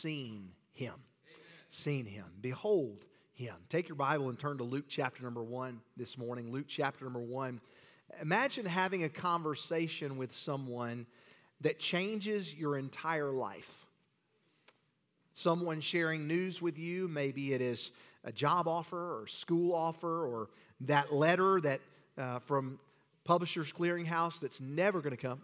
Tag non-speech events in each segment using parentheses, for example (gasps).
seen him. Seen him. Behold him. Take your Bible and turn to Luke chapter number one this morning. Luke chapter number one. Imagine having a conversation with someone that changes your entire life. Someone sharing news with you, maybe it is a job offer or school offer or that letter that uh, from Publishers Clearinghouse that's never going to come.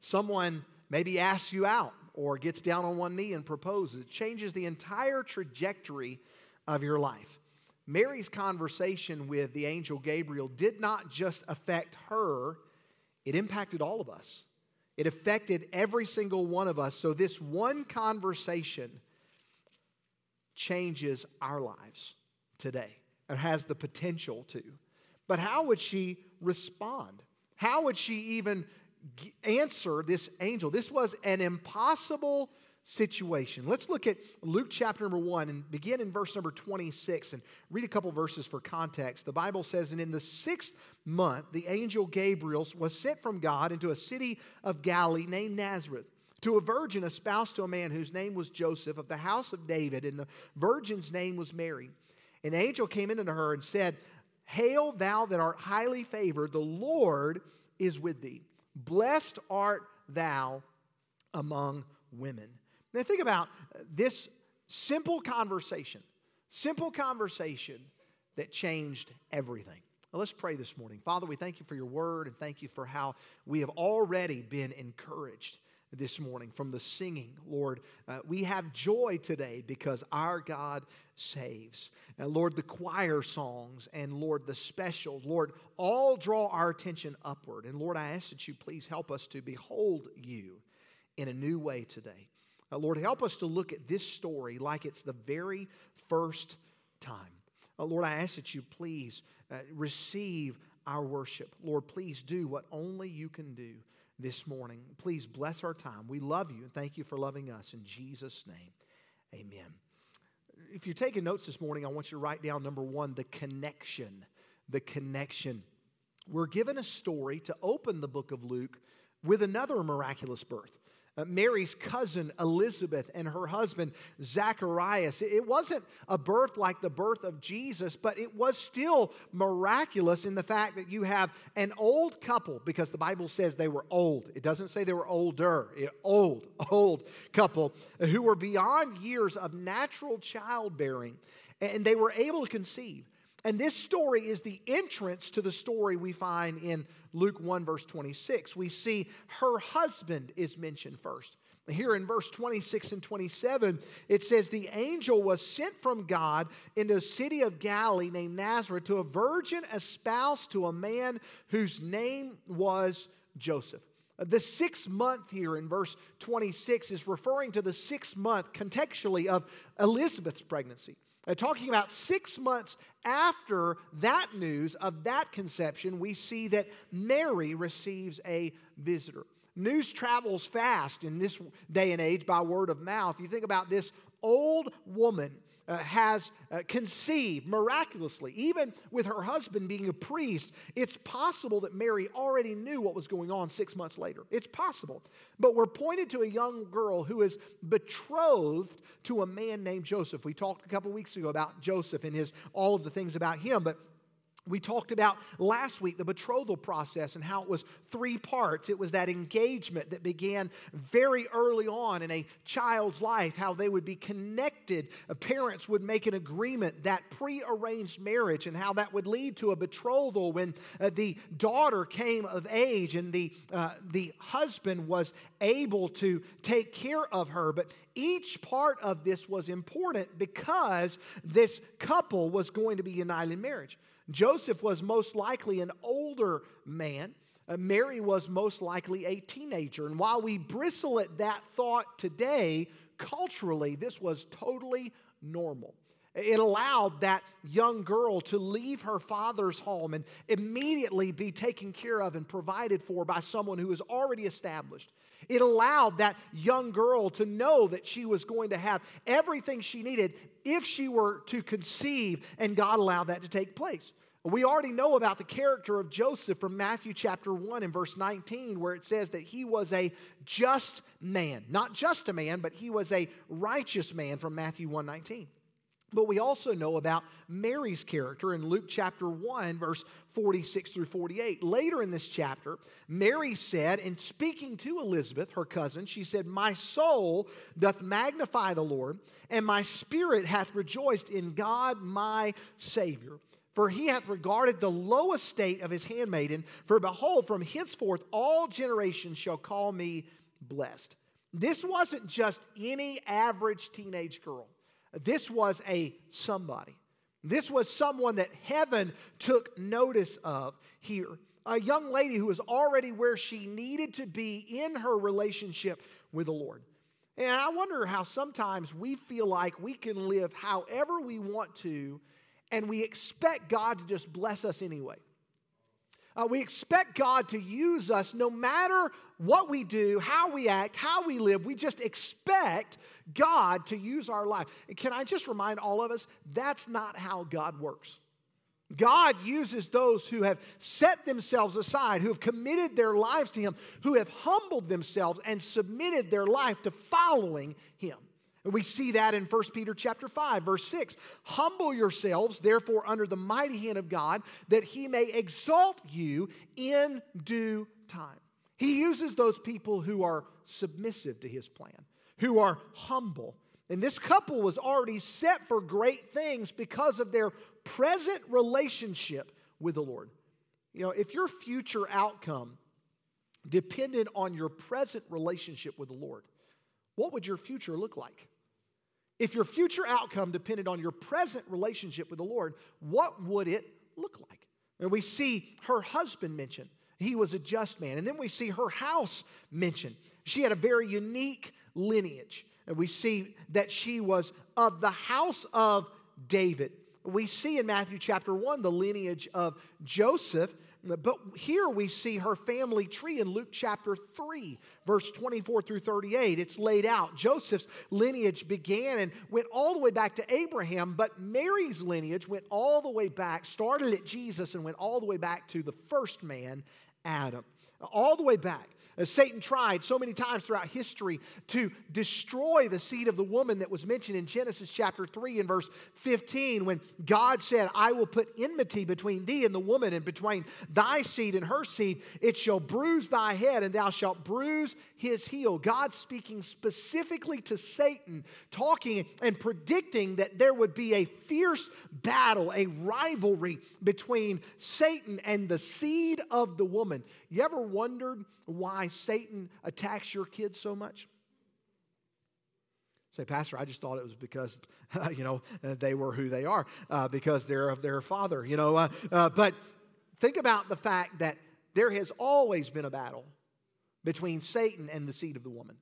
Someone maybe asks you out or gets down on one knee and proposes. It changes the entire trajectory of your life. Mary's conversation with the angel Gabriel did not just affect her, it impacted all of us. It affected every single one of us. So, this one conversation changes our lives today. It has the potential to. But how would she respond? How would she even answer this angel? This was an impossible situation. Let's look at Luke chapter number 1 and begin in verse number 26 and read a couple verses for context. The Bible says, And in the sixth month, the angel Gabriel was sent from God into a city of Galilee named Nazareth to a virgin espoused to a man whose name was Joseph of the house of David, and the virgin's name was Mary. An angel came in unto her and said, Hail, thou that art highly favored, the Lord is with thee. Blessed art thou among women. Now, think about this simple conversation, simple conversation that changed everything. Now, let's pray this morning. Father, we thank you for your word and thank you for how we have already been encouraged this morning from the singing. Lord, uh, we have joy today because our God saves. And Lord, the choir songs and Lord, the specials, Lord, all draw our attention upward. And Lord, I ask that you please help us to behold you in a new way today. Uh, Lord, help us to look at this story like it's the very first time. Uh, Lord, I ask that you please uh, receive our worship. Lord, please do what only you can do this morning. Please bless our time. We love you and thank you for loving us. In Jesus' name, amen. If you're taking notes this morning, I want you to write down number one the connection. The connection. We're given a story to open the book of Luke with another miraculous birth Uh, Mary's cousin Elizabeth and her husband Zacharias. It wasn't a birth like the birth of Jesus, but it was still miraculous in the fact that you have an old couple, because the Bible says they were old. It doesn't say they were older, old, old couple who were beyond years of natural childbearing, and they were able to conceive. And this story is the entrance to the story we find in Luke 1, verse 26. We see her husband is mentioned first. Here in verse 26 and 27, it says, The angel was sent from God into a city of Galilee named Nazareth to a virgin espoused to a man whose name was Joseph. The sixth month here in verse 26 is referring to the sixth month contextually of Elizabeth's pregnancy. Uh, talking about six months after that news of that conception, we see that Mary receives a visitor. News travels fast in this day and age by word of mouth. You think about this old woman uh, has uh, conceived miraculously, even with her husband being a priest, it's possible that Mary already knew what was going on six months later. It's possible. But we're pointed to a young girl who is betrothed to a man named Joseph. We talked a couple weeks ago about Joseph and his all of the things about him, but we talked about last week the betrothal process and how it was three parts. It was that engagement that began very early on in a child's life, how they would be connected. Parents would make an agreement, that prearranged marriage, and how that would lead to a betrothal when uh, the daughter came of age and the, uh, the husband was able to take care of her. But each part of this was important because this couple was going to be united in marriage. Joseph was most likely an older man. Uh, Mary was most likely a teenager. And while we bristle at that thought today, culturally, this was totally normal. It allowed that young girl to leave her father's home and immediately be taken care of and provided for by someone who was already established. It allowed that young girl to know that she was going to have everything she needed if she were to conceive, and God allowed that to take place. We already know about the character of Joseph from Matthew chapter 1 and verse 19, where it says that he was a just man. Not just a man, but he was a righteous man from Matthew 1 19. But we also know about Mary's character in Luke chapter 1, verse 46 through 48. Later in this chapter, Mary said, in speaking to Elizabeth, her cousin, she said, My soul doth magnify the Lord, and my spirit hath rejoiced in God my Savior. For he hath regarded the low estate of his handmaiden. For behold, from henceforth all generations shall call me blessed. This wasn't just any average teenage girl. This was a somebody. This was someone that heaven took notice of here. A young lady who was already where she needed to be in her relationship with the Lord. And I wonder how sometimes we feel like we can live however we want to, and we expect God to just bless us anyway. Uh, we expect God to use us no matter what we do, how we act, how we live. We just expect God to use our life. And can I just remind all of us that's not how God works. God uses those who have set themselves aside, who have committed their lives to Him, who have humbled themselves and submitted their life to following Him. We see that in 1 Peter chapter 5 verse 6. Humble yourselves therefore under the mighty hand of God that he may exalt you in due time. He uses those people who are submissive to his plan, who are humble. And this couple was already set for great things because of their present relationship with the Lord. You know, if your future outcome depended on your present relationship with the Lord, what would your future look like? If your future outcome depended on your present relationship with the Lord, what would it look like? And we see her husband mentioned. He was a just man. And then we see her house mentioned. She had a very unique lineage. And we see that she was of the house of David. We see in Matthew chapter 1 the lineage of Joseph but here we see her family tree in Luke chapter 3, verse 24 through 38. It's laid out. Joseph's lineage began and went all the way back to Abraham, but Mary's lineage went all the way back, started at Jesus, and went all the way back to the first man, Adam. All the way back. Satan tried so many times throughout history to destroy the seed of the woman that was mentioned in Genesis chapter 3 and verse 15, when God said, I will put enmity between thee and the woman, and between thy seed and her seed. It shall bruise thy head, and thou shalt bruise his heel. God speaking specifically to Satan, talking and predicting that there would be a fierce battle, a rivalry between Satan and the seed of the woman. You ever wondered why Satan attacks your kids so much? Say, Pastor, I just thought it was because, (laughs) you know, they were who they are, uh, because they're of their father, you know. Uh, uh, but think about the fact that there has always been a battle between Satan and the seed of the woman.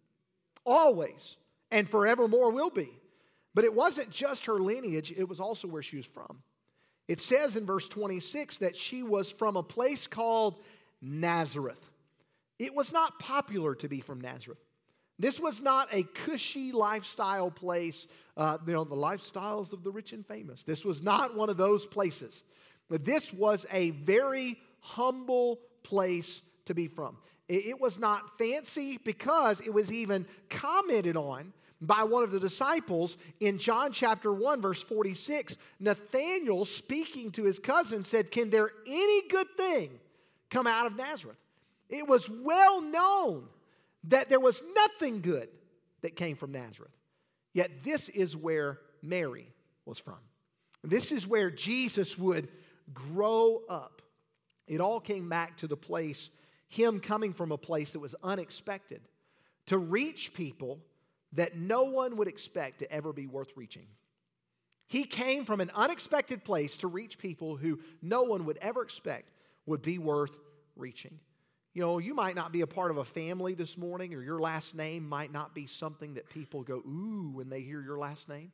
Always, and forevermore will be. But it wasn't just her lineage, it was also where she was from. It says in verse 26 that she was from a place called Nazareth. It was not popular to be from Nazareth. This was not a cushy lifestyle place, uh, you know, the lifestyles of the rich and famous. This was not one of those places. But this was a very humble place to be from. It was not fancy because it was even commented on by one of the disciples in John chapter 1, verse 46. Nathanael, speaking to his cousin, said, Can there any good thing come out of Nazareth? It was well known that there was nothing good that came from Nazareth. Yet this is where Mary was from. This is where Jesus would grow up. It all came back to the place, him coming from a place that was unexpected to reach people that no one would expect to ever be worth reaching. He came from an unexpected place to reach people who no one would ever expect would be worth reaching. You know, you might not be a part of a family this morning, or your last name might not be something that people go, ooh, when they hear your last name.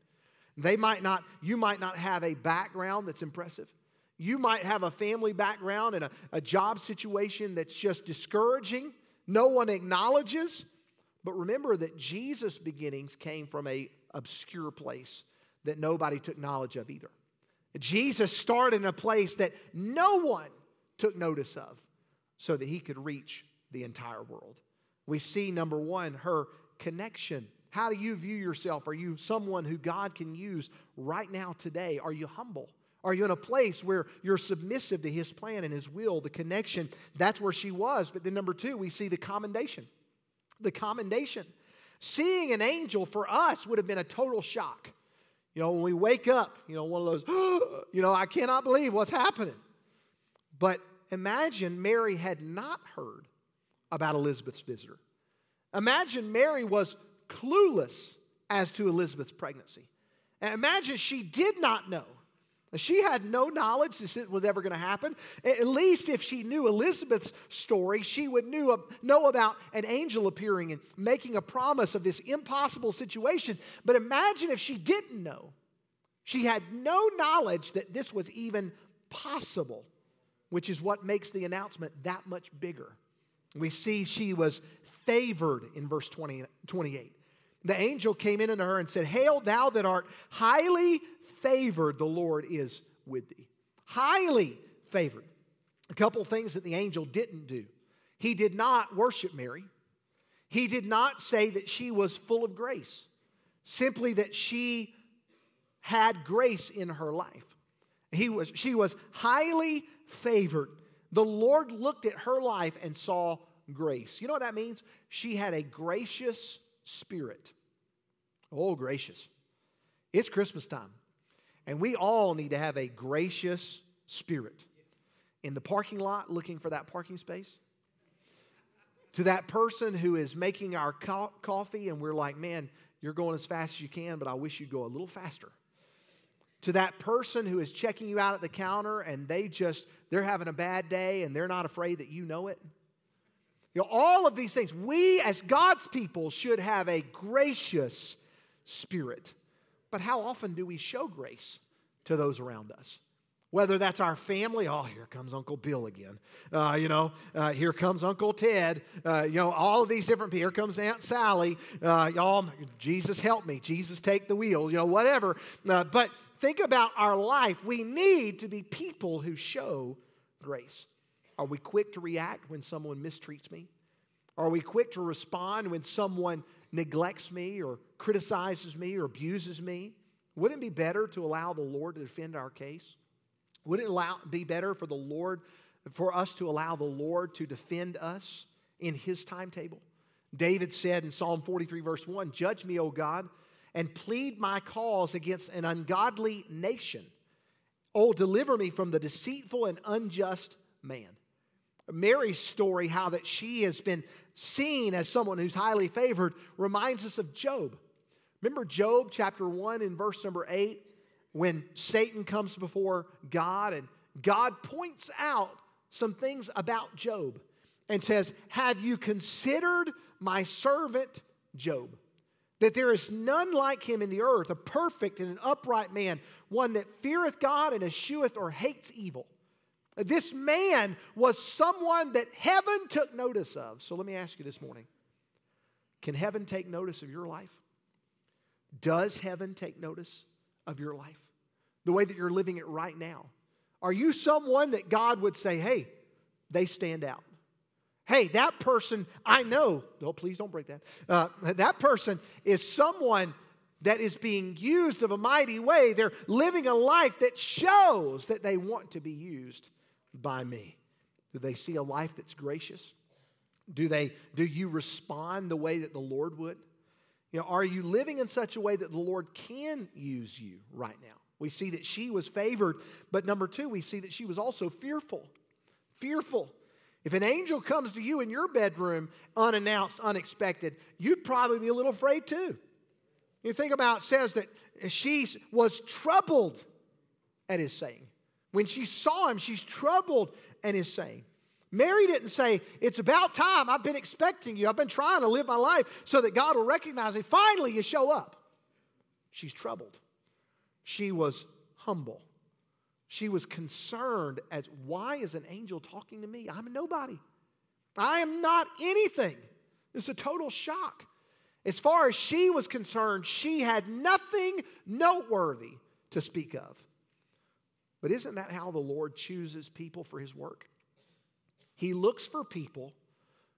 They might not, you might not have a background that's impressive. You might have a family background and a, a job situation that's just discouraging. No one acknowledges. But remember that Jesus' beginnings came from a obscure place that nobody took knowledge of either. Jesus started in a place that no one took notice of so that he could reach the entire world. We see, number one, her connection. How do you view yourself? Are you someone who God can use right now, today? Are you humble? Are you in a place where you're submissive to His plan and His will, the connection? That's where she was. But then, number two, we see the commendation. The commendation. Seeing an angel for us would have been a total shock. You know, when we wake up, you know, one of those, (gasps) you know, I cannot believe what's happening. But imagine Mary had not heard about Elizabeth's visitor. Imagine Mary was clueless as to Elizabeth's pregnancy. And imagine she did not know she had no knowledge this was ever going to happen. At least if she knew Elizabeth's story, she would knew, know about an angel appearing and making a promise of this impossible situation. But imagine if she didn't know. She had no knowledge that this was even possible, which is what makes the announcement that much bigger. We see she was favored in verse 20, 28. The angel came in unto her and said, Hail, thou that art highly favored, the Lord is with thee. Highly favored. A couple things that the angel didn't do. He did not worship Mary. He did not say that she was full of grace, simply that she had grace in her life. He was, she was highly favored. The Lord looked at her life and saw grace. You know what that means? She had a gracious spirit. Oh, gracious. It's Christmas time. And we all need to have a gracious spirit. In the parking lot looking for that parking space, to that person who is making our co- coffee and we're like, man, you're going as fast as you can, but I wish you'd go a little faster. To that person who is checking you out at the counter and they just, they're having a bad day and they're not afraid that you know it. You know, all of these things, we as God's people should have a gracious spirit. But how often do we show grace to those around us? Whether that's our family, oh, here comes Uncle Bill again. Uh, you know, uh, here comes Uncle Ted. Uh, you know, all of these different people. Here comes Aunt Sally. Uh, y'all, Jesus help me. Jesus take the wheel. You know, whatever. Uh, but think about our life. We need to be people who show grace. Are we quick to react when someone mistreats me? Are we quick to respond when someone neglects me or criticizes me or abuses me? Wouldn't it be better to allow the Lord to defend our case? Wouldn't it allow, be better for the Lord, for us to allow the Lord to defend us in His timetable? David said in Psalm 43, verse 1 Judge me, O God, and plead my cause against an ungodly nation. Oh, deliver me from the deceitful and unjust man. Mary's story, how that she has been seen as someone who's highly favored, reminds us of Job. Remember Job chapter 1 in verse number 8 when Satan comes before God and God points out some things about Job and says, Have you considered my servant Job? That there is none like him in the earth, a perfect and an upright man, one that feareth God and escheweth or hates evil. This man was someone that heaven took notice of. So let me ask you this morning can heaven take notice of your life? Does heaven take notice of your life? The way that you're living it right now? Are you someone that God would say, hey, they stand out? Hey, that person, I know, oh, please don't break that. Uh, that person is someone that is being used of a mighty way. They're living a life that shows that they want to be used by me? Do they see a life that's gracious? Do, they, do you respond the way that the Lord would? You know, are you living in such a way that the Lord can use you right now? We see that she was favored, but number two, we see that she was also fearful. Fearful. If an angel comes to you in your bedroom unannounced, unexpected, you'd probably be a little afraid too. You think about says that she was troubled at his saying. When she saw him, she's troubled and is saying, Mary didn't say, It's about time. I've been expecting you. I've been trying to live my life so that God will recognize me. Finally, you show up. She's troubled. She was humble. She was concerned as why is an angel talking to me? I'm a nobody. I am not anything. It's a total shock. As far as she was concerned, she had nothing noteworthy to speak of. But isn't that how the Lord chooses people for his work? He looks for people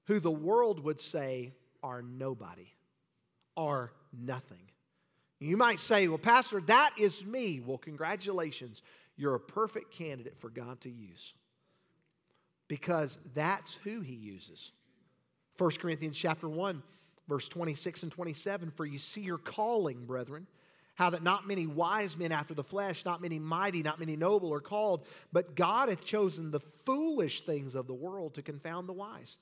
who the world would say are nobody, are nothing. You might say, Well, Pastor, that is me. Well, congratulations. You're a perfect candidate for God to use because that's who he uses. 1 Corinthians chapter 1 verse 26 and 27 for you see your calling brethren how that not many wise men after the flesh, not many mighty, not many noble are called, but God hath chosen the foolish things of the world to confound the wise.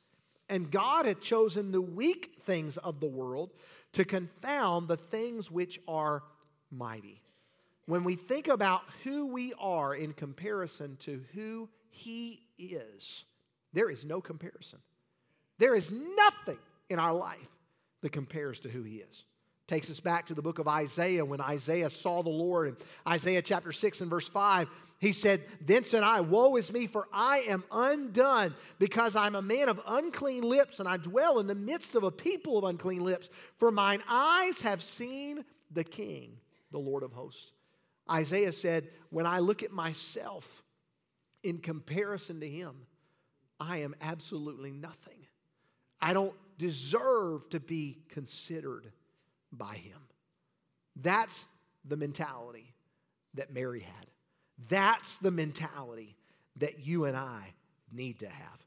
And God hath chosen the weak things of the world to confound the things which are mighty. When we think about who we are in comparison to who He is, there is no comparison. There is nothing in our life that compares to who He is. Takes us back to the book of Isaiah when Isaiah saw the Lord. In Isaiah chapter 6 and verse 5, he said, Then said I, Woe is me, for I am undone, because I'm a man of unclean lips, and I dwell in the midst of a people of unclean lips. For mine eyes have seen the King, the Lord of hosts. Isaiah said, When I look at myself in comparison to him, I am absolutely nothing. I don't deserve to be considered by him. That's the mentality that Mary had. That's the mentality that you and I need to have.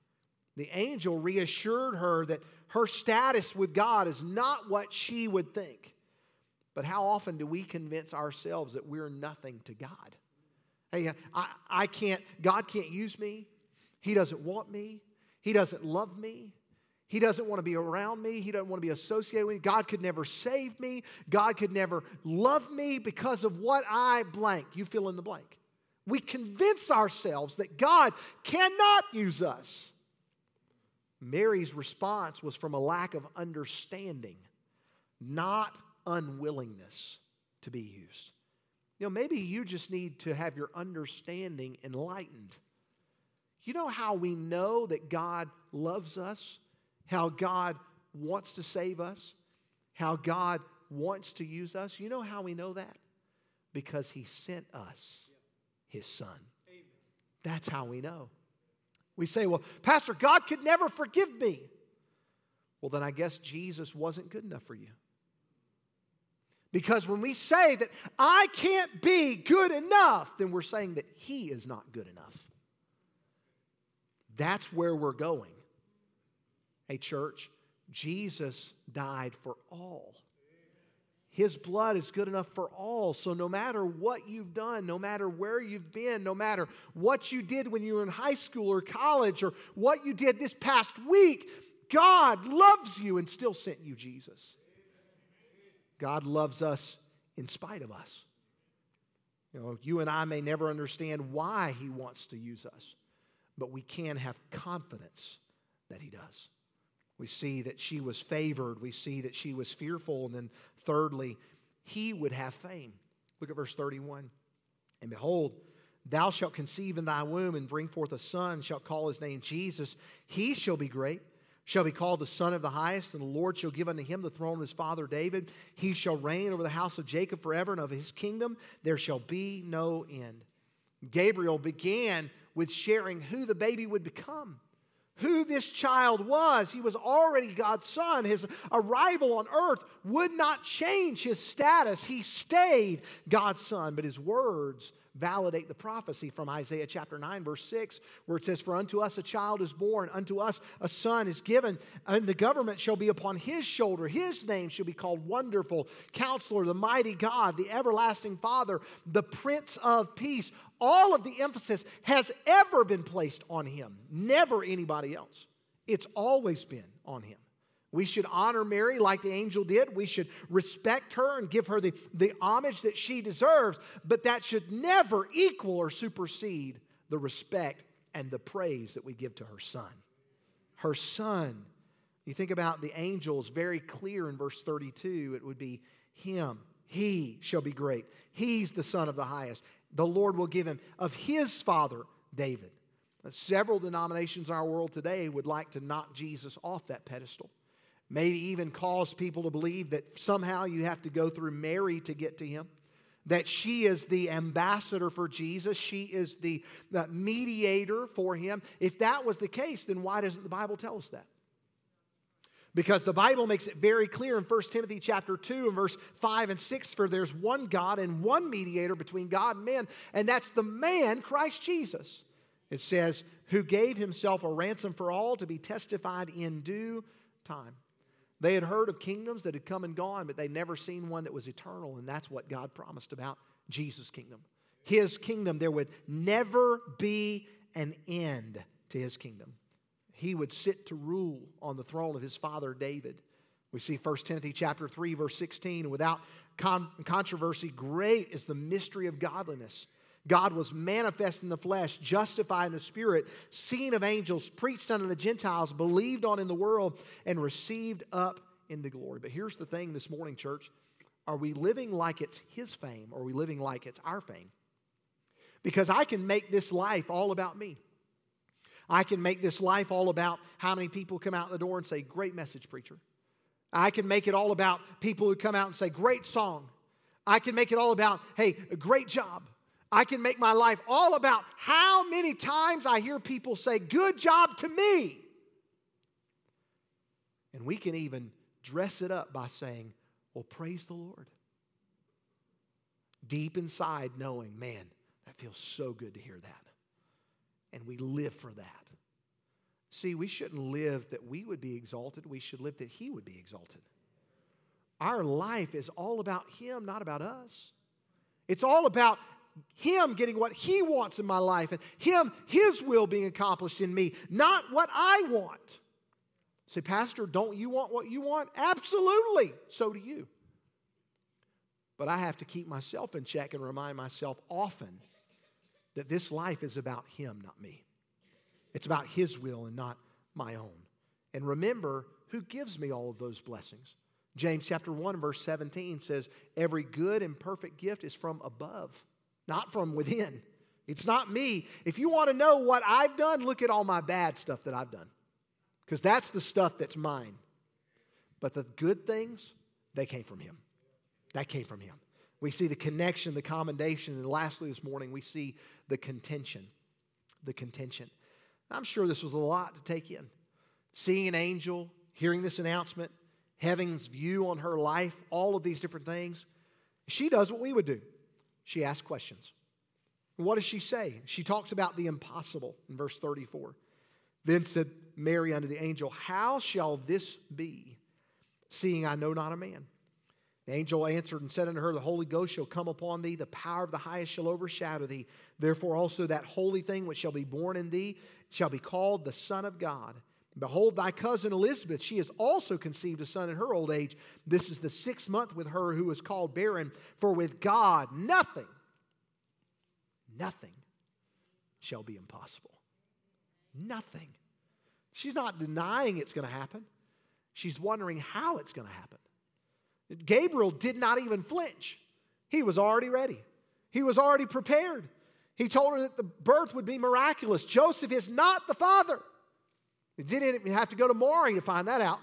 The angel reassured her that her status with God is not what she would think. But how often do we convince ourselves that we're nothing to God? Hey, I, I can't, God can't use me. He doesn't want me. He doesn't love me. He doesn't want to be around me. He doesn't want to be associated with me. God could never save me. God could never love me because of what I blank. You fill in the blank. We convince ourselves that God cannot use us. Mary's response was from a lack of understanding, not unwillingness to be used. You know, maybe you just need to have your understanding enlightened. You know how we know that God loves us? How God wants to save us, how God wants to use us. You know how we know that? Because He sent us His Son. That's how we know. We say, well, Pastor, God could never forgive me. Well, then I guess Jesus wasn't good enough for you. Because when we say that I can't be good enough, then we're saying that He is not good enough. That's where we're going. Hey, church, Jesus died for all. His blood is good enough for all. So, no matter what you've done, no matter where you've been, no matter what you did when you were in high school or college, or what you did this past week, God loves you and still sent you Jesus. God loves us in spite of us. You know, you and I may never understand why He wants to use us, but we can have confidence that He does. We see that she was favored. We see that she was fearful. And then, thirdly, he would have fame. Look at verse 31. And behold, thou shalt conceive in thy womb and bring forth a son, shalt call his name Jesus. He shall be great, shall be called the Son of the Highest, and the Lord shall give unto him the throne of his father David. He shall reign over the house of Jacob forever, and of his kingdom there shall be no end. Gabriel began with sharing who the baby would become who this child was. He was already God's son. His arrival on earth would not change his status. He stayed God's son, but his words validate the prophecy from Isaiah chapter 9, verse 6, where it says, For unto us a child is born, unto us a son is given, and the government shall be upon his shoulder. His name shall be called Wonderful, Counselor, the Mighty God, the Everlasting Father, the Prince of Peace. All of the emphasis has ever been placed on him, never anybody else. It's always been on him. We should honor Mary like the angel did. We should respect her and give her the, the homage that she deserves, but that should never equal or supersede the respect and the praise that we give to her son. Her son. You think about the angels, very clear in verse 32, it would be him. He shall be great. He's the son of the highest. The Lord will give him of his father, David. Several denominations in our world today would like to knock Jesus off that pedestal maybe even cause people to believe that somehow you have to go through Mary to get to him. that she is the ambassador for Jesus, she is the, the mediator for him. If that was the case, then why doesn't the Bible tell us that? Because the Bible makes it very clear in 1 Timothy chapter 2 and verse 5 and 6 for there's one God and one mediator between God and men, and that's the man, Christ Jesus. It says, who gave himself a ransom for all to be testified in due time. They had heard of kingdoms that had come and gone, but they'd never seen one that was eternal, and that's what God promised about Jesus' kingdom. His kingdom, there would never be an end to his kingdom. He would sit to rule on the throne of his father David. We see 1 Timothy chapter 3 verse 16, without con- controversy, great is the mystery of godliness. God was manifest in the flesh, justified in the spirit, seen of angels, preached unto the Gentiles, believed on in the world, and received up into glory. But here's the thing this morning, church are we living like it's His fame, or are we living like it's our fame? Because I can make this life all about me. I can make this life all about how many people come out the door and say, Great message, preacher. I can make it all about people who come out and say, Great song. I can make it all about, Hey, great job. I can make my life all about how many times I hear people say, Good job to me. And we can even dress it up by saying, Well, praise the Lord. Deep inside, knowing, man, that feels so good to hear that. And we live for that. See, we shouldn't live that we would be exalted, we should live that He would be exalted. Our life is all about Him, not about us. It's all about him getting what He wants in my life and Him, His will being accomplished in me, not what I want. Say, Pastor, don't you want what you want? Absolutely. So do you. But I have to keep myself in check and remind myself often that this life is about Him, not me. It's about His will and not my own. And remember who gives me all of those blessings. James chapter 1, verse 17 says, Every good and perfect gift is from above not from within. It's not me. If you want to know what I've done, look at all my bad stuff that I've done, because that's the stuff that's mine. But the good things, they came from Him. That came from Him. We see the connection, the commendation, and lastly this morning, we see the contention. The contention. I'm sure this was a lot to take in. Seeing an angel, hearing this announcement, heaven's view on her life, all of these different things. She does what we would do she asks questions. What does she say? She talks about the impossible in verse 34. Then said Mary unto the angel, How shall this be, seeing I know not a man? The angel answered and said unto her, The Holy Ghost shall come upon thee, the power of the highest shall overshadow thee. Therefore also that holy thing which shall be born in thee shall be called the Son of God. Behold, thy cousin Elizabeth, she has also conceived a son in her old age. This is the sixth month with her who is called barren. For with God, nothing, nothing shall be impossible. Nothing. She's not denying it's going to happen, she's wondering how it's going to happen. Gabriel did not even flinch, he was already ready, he was already prepared. He told her that the birth would be miraculous. Joseph is not the father. You didn't have to go to Maury to find that out.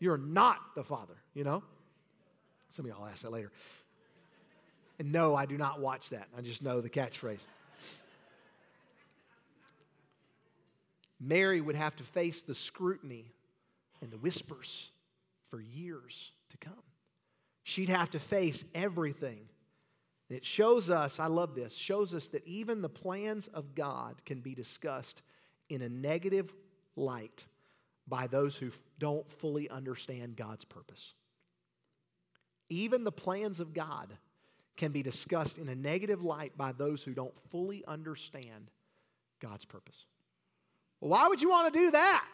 You're not the Father, you know? Some of y'all ask that later. And no, I do not watch that. I just know the catchphrase. Mary would have to face the scrutiny and the whispers for years to come. She'd have to face everything. And it shows us, I love this, shows us that even the plans of God can be discussed in a negative light by those who don't fully understand God's purpose. Even the plans of God can be discussed in a negative light by those who don't fully understand God's purpose. Well, why would you want to do that?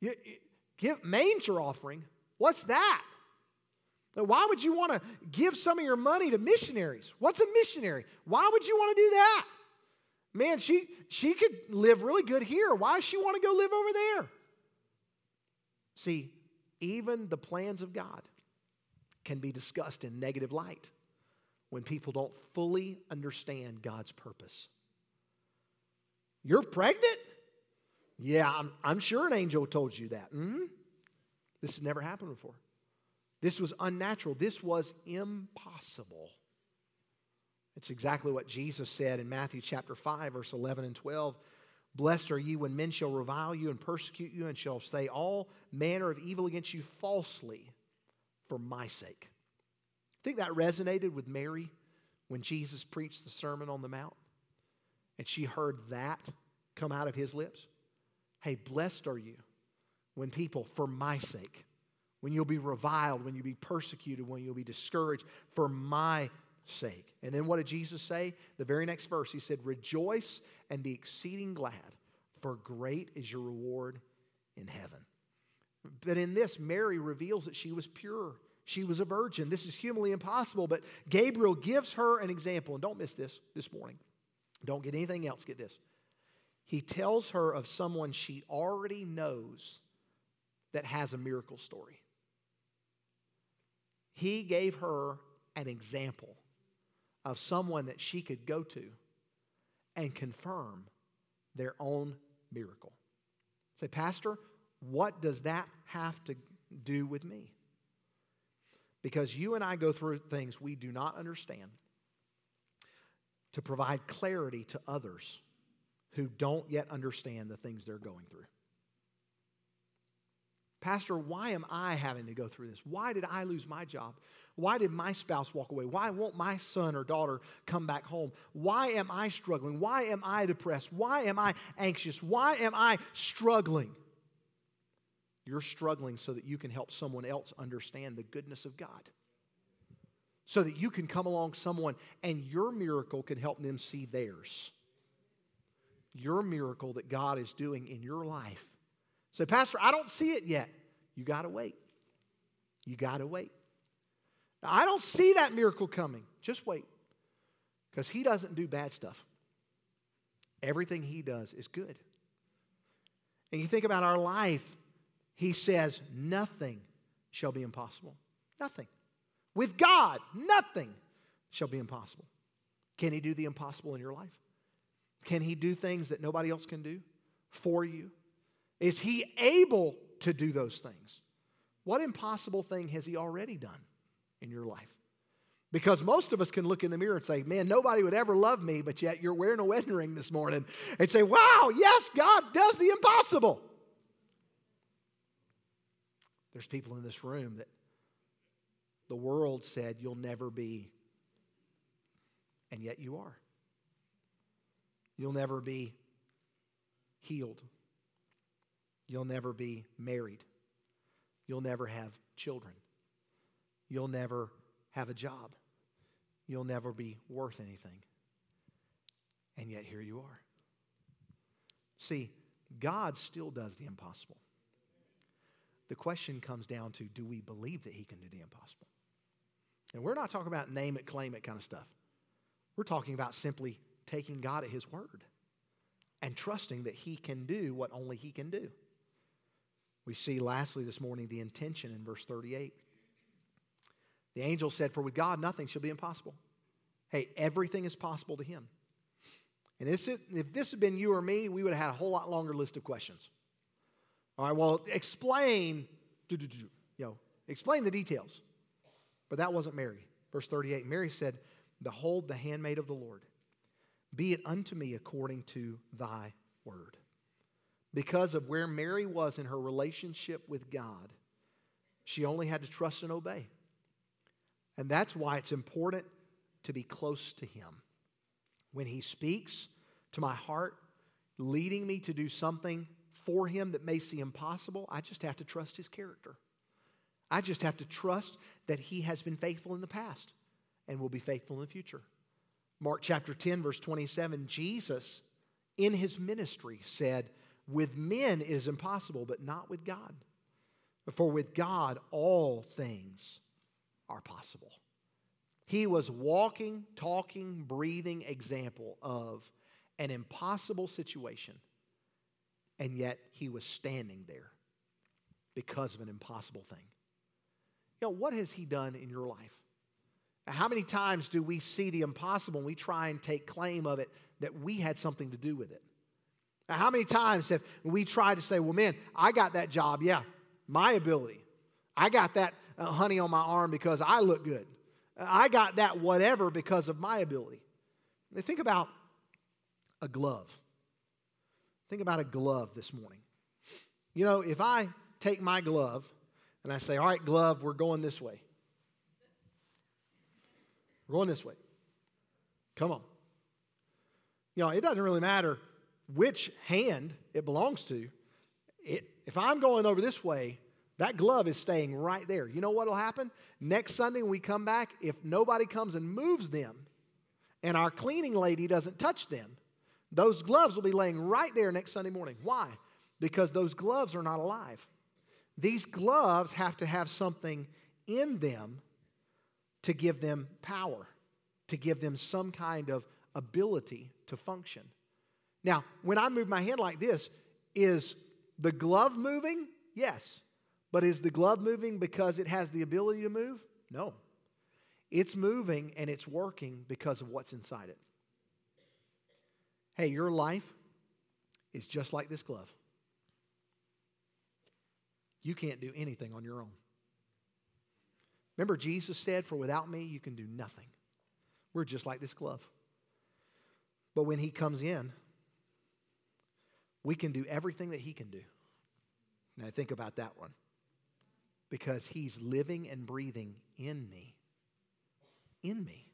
You, you, give manger offering. What's that? Why would you want to give some of your money to missionaries? What's a missionary? Why would you want to do that? Man, she, she could live really good here. Why does she want to go live over there? See, even the plans of God can be discussed in negative light when people don't fully understand God's purpose. You're pregnant? Yeah, I'm, I'm sure an angel told you that. Mm-hmm. This has never happened before. This was unnatural. This was impossible. It's exactly what Jesus said in Matthew chapter 5, verse 11 and 12. Blessed are you when men shall revile you and persecute you and shall say all manner of evil against you falsely for my sake. I Think that resonated with Mary when Jesus preached the Sermon on the Mount and she heard that come out of his lips? Hey, blessed are you when people, for my sake, when you'll be reviled, when you'll be persecuted, when you'll be discouraged for my sake. And then what did Jesus say? The very next verse, he said, Rejoice and be exceeding glad, for great is your reward in heaven. But in this, Mary reveals that she was pure. She was a virgin. This is humanly impossible, but Gabriel gives her an example. And don't miss this this morning. Don't get anything else, get this. He tells her of someone she already knows that has a miracle story. He gave her an example of someone that she could go to and confirm their own miracle. Say, Pastor, what does that have to do with me? Because you and I go through things we do not understand to provide clarity to others who don't yet understand the things they're going through. Pastor, why am I having to go through this? Why did I lose my job? Why did my spouse walk away? Why won't my son or daughter come back home? Why am I struggling? Why am I depressed? Why am I anxious? Why am I struggling? You're struggling so that you can help someone else understand the goodness of God. So that you can come along someone and your miracle can help them see theirs. Your miracle that God is doing in your life Say, Pastor, I don't see it yet. You got to wait. You got to wait. I don't see that miracle coming. Just wait. Because He doesn't do bad stuff, everything He does is good. And you think about our life, He says, nothing shall be impossible. Nothing. With God, nothing shall be impossible. Can He do the impossible in your life? Can He do things that nobody else can do for you? Is he able to do those things? What impossible thing has he already done in your life? Because most of us can look in the mirror and say, Man, nobody would ever love me, but yet you're wearing a wedding ring this morning and say, Wow, yes, God does the impossible. There's people in this room that the world said you'll never be, and yet you are. You'll never be healed. You'll never be married. You'll never have children. You'll never have a job. You'll never be worth anything. And yet here you are. See, God still does the impossible. The question comes down to do we believe that He can do the impossible? And we're not talking about name it, claim it kind of stuff. We're talking about simply taking God at His word and trusting that He can do what only He can do. We see lastly this morning the intention in verse 38. The angel said, For with God nothing shall be impossible. Hey, everything is possible to him. And if this had been you or me, we would have had a whole lot longer list of questions. All right, well, explain, you know, explain the details. But that wasn't Mary. Verse 38 Mary said, Behold, the handmaid of the Lord, be it unto me according to thy word because of where Mary was in her relationship with God, she only had to trust and obey. And that's why it's important to be close to Him. When He speaks to my heart, leading me to do something for Him that may seem impossible, I just have to trust His character. I just have to trust that He has been faithful in the past and will be faithful in the future. Mark chapter 10, verse 27, Jesus in His ministry said, with men it is impossible, but not with God. For with God all things are possible. He was walking, talking, breathing example of an impossible situation, and yet he was standing there because of an impossible thing. You know, what has he done in your life? How many times do we see the impossible and we try and take claim of it that we had something to do with it? Now, how many times have we tried to say, well, man, I got that job. Yeah, my ability. I got that uh, honey on my arm because I look good. I got that whatever because of my ability. Think about a glove. Think about a glove this morning. You know, if I take my glove and I say, All right, glove, we're going this way. We're going this way. Come on. You know, it doesn't really matter which hand it belongs to. It, if I'm going over this way, that glove is staying right there. You know what will happen? Next Sunday when we come back, if nobody comes and moves them, and our cleaning lady doesn't touch them, those gloves will be laying right there next Sunday morning. Why? Because those gloves are not alive. These gloves have to have something in them to give them power, to give them some kind of ability to function. Now, when I move my hand like this, is the glove moving? Yes. But is the glove moving because it has the ability to move? No. It's moving and it's working because of what's inside it. Hey, your life is just like this glove. You can't do anything on your own. Remember, Jesus said, For without me, you can do nothing. We're just like this glove. But when He comes in, we can do everything that He can do. Now, think about that one. Because He's living and breathing in me. In me.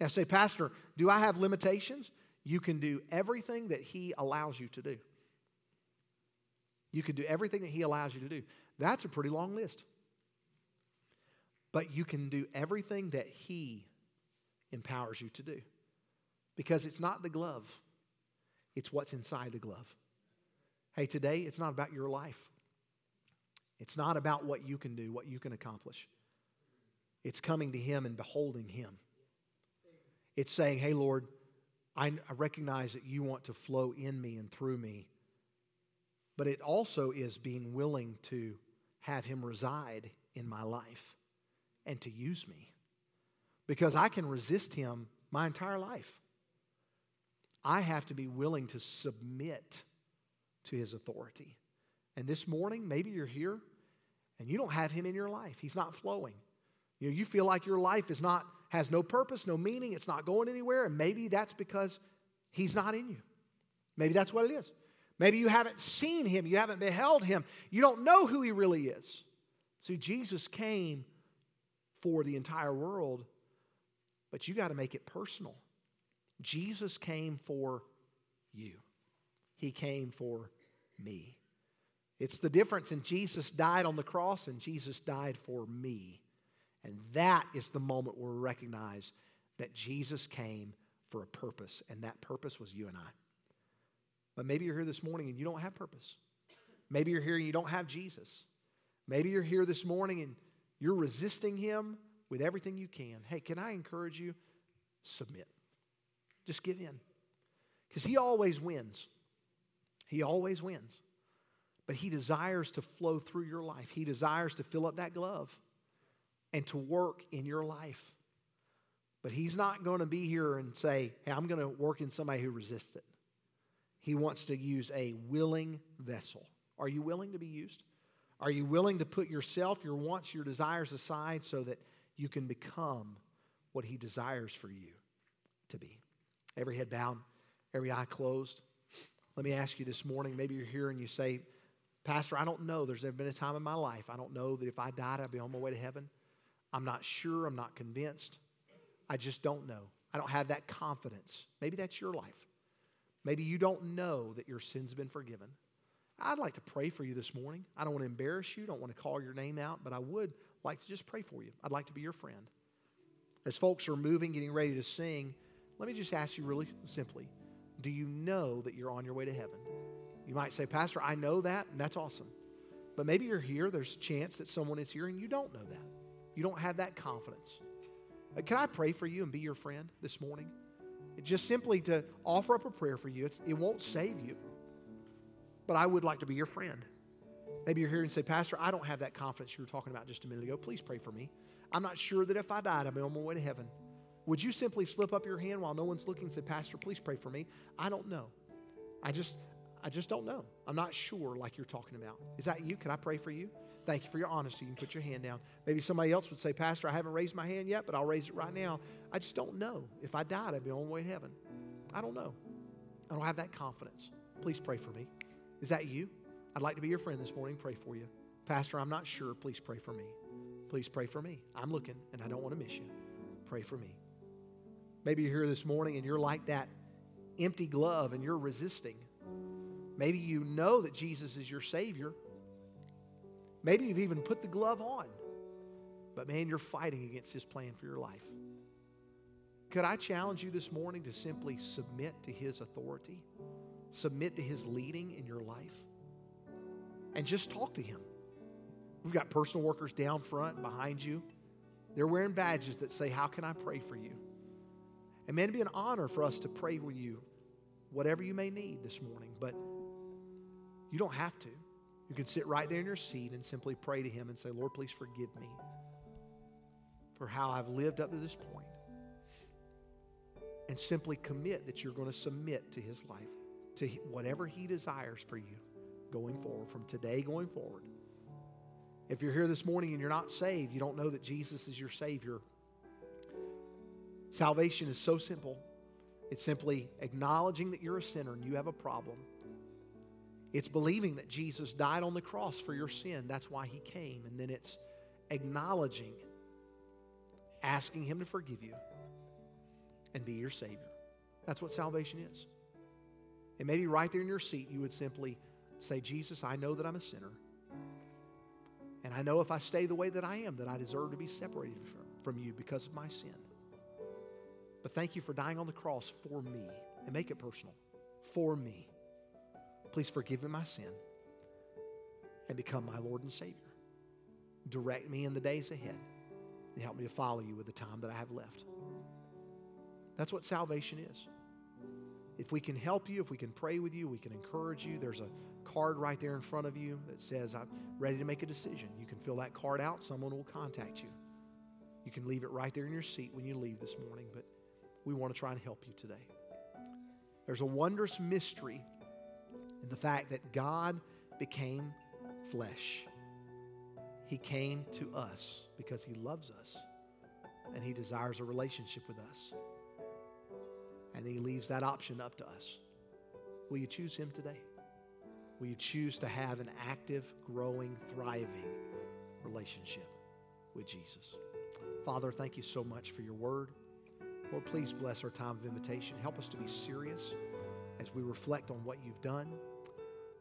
Now, say, Pastor, do I have limitations? You can do everything that He allows you to do. You can do everything that He allows you to do. That's a pretty long list. But you can do everything that He empowers you to do. Because it's not the glove, it's what's inside the glove. Hey, today it's not about your life. It's not about what you can do, what you can accomplish. It's coming to Him and beholding Him. It's saying, hey, Lord, I recognize that you want to flow in me and through me. But it also is being willing to have Him reside in my life and to use me. Because I can resist Him my entire life. I have to be willing to submit to His authority. And this morning, maybe you're here and you don't have Him in your life. He's not flowing. You, know, you feel like your life is not, has no purpose, no meaning, it's not going anywhere, and maybe that's because He's not in you. Maybe that's what it is. Maybe you haven't seen Him, you haven't beheld Him, you don't know who He really is. See, Jesus came for the entire world, but you got to make it personal. Jesus came for you, He came for me. It's the difference in Jesus died on the cross and Jesus died for me. And that is the moment where we recognize that Jesus came for a purpose, and that purpose was you and I. But maybe you're here this morning and you don't have purpose. Maybe you're here and you don't have Jesus. Maybe you're here this morning and you're resisting Him with everything you can. Hey, can I encourage you? Submit. Just get in. Because He always wins. He always wins. But He desires to flow through your life, He desires to fill up that glove and to work in your life. But He's not going to be here and say, hey, I'm going to work in somebody who resists it. He wants to use a willing vessel. Are you willing to be used? Are you willing to put yourself, your wants, your desires aside so that you can become what He desires for you to be? Every head bowed, every eye closed. Let me ask you this morning maybe you're here and you say, Pastor, I don't know. There's never been a time in my life. I don't know that if I died, I'd be on my way to heaven. I'm not sure. I'm not convinced. I just don't know. I don't have that confidence. Maybe that's your life. Maybe you don't know that your sin's been forgiven. I'd like to pray for you this morning. I don't want to embarrass you, don't want to call your name out, but I would like to just pray for you. I'd like to be your friend. As folks are moving, getting ready to sing, let me just ask you really simply do you know that you're on your way to heaven? You might say, Pastor, I know that, and that's awesome. But maybe you're here, there's a chance that someone is here and you don't know that. You don't have that confidence. Uh, can I pray for you and be your friend this morning? just simply to offer up a prayer for you. It's, it won't save you, but I would like to be your friend. Maybe you're here and say, Pastor, I don't have that confidence you were talking about just a minute ago. Please pray for me. I'm not sure that if I died, I'd be on my way to heaven. Would you simply slip up your hand while no one's looking and say, Pastor, please pray for me? I don't know. I just, I just don't know. I'm not sure like you're talking about. Is that you? Can I pray for you? Thank you for your honesty. You can put your hand down. Maybe somebody else would say, Pastor, I haven't raised my hand yet, but I'll raise it right now. I just don't know. If I died, I'd be on the way to heaven. I don't know. I don't have that confidence. Please pray for me. Is that you? I'd like to be your friend this morning. Pray for you. Pastor, I'm not sure. Please pray for me. Please pray for me. I'm looking and I don't want to miss you. Pray for me. Maybe you're here this morning and you're like that empty glove and you're resisting. Maybe you know that Jesus is your Savior. Maybe you've even put the glove on. But man, you're fighting against His plan for your life. Could I challenge you this morning to simply submit to His authority? Submit to His leading in your life? And just talk to Him. We've got personal workers down front behind you. They're wearing badges that say, How can I pray for you? And man, it'd be an honor for us to pray with you, whatever you may need this morning. But you don't have to. You can sit right there in your seat and simply pray to Him and say, Lord, please forgive me for how I've lived up to this point. And simply commit that you're going to submit to His life, to whatever He desires for you going forward, from today going forward. If you're here this morning and you're not saved, you don't know that Jesus is your Savior. Salvation is so simple. It's simply acknowledging that you're a sinner and you have a problem. It's believing that Jesus died on the cross for your sin. That's why he came. And then it's acknowledging, asking him to forgive you and be your Savior. That's what salvation is. And maybe right there in your seat, you would simply say, Jesus, I know that I'm a sinner. And I know if I stay the way that I am, that I deserve to be separated from you because of my sin. But thank you for dying on the cross for me. And make it personal. For me. Please forgive me my sin and become my Lord and Savior. Direct me in the days ahead and help me to follow you with the time that I have left. That's what salvation is. If we can help you, if we can pray with you, we can encourage you. There's a card right there in front of you that says, I'm ready to make a decision. You can fill that card out, someone will contact you. You can leave it right there in your seat when you leave this morning, but we want to try and help you today. There's a wondrous mystery in the fact that God became flesh. He came to us because He loves us and He desires a relationship with us. And He leaves that option up to us. Will you choose Him today? Will you choose to have an active, growing, thriving relationship with Jesus? Father, thank you so much for your word. Lord, please bless our time of invitation. Help us to be serious as we reflect on what you've done.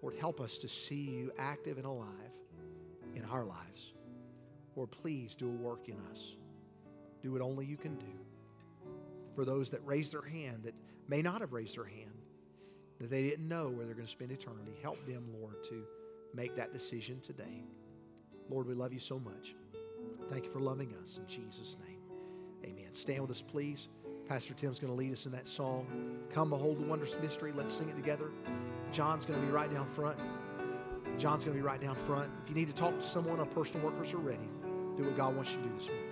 Lord, help us to see you active and alive in our lives. Lord, please do a work in us. Do what only you can do. For those that raise their hand that may not have raised their hand, that they didn't know where they're going to spend eternity, help them, Lord, to make that decision today. Lord, we love you so much. Thank you for loving us. In Jesus' name, amen. Stand with us, please. Pastor Tim's going to lead us in that song. Come behold the wondrous mystery. Let's sing it together. John's going to be right down front. John's going to be right down front. If you need to talk to someone, our personal workers are ready. Do what God wants you to do this morning.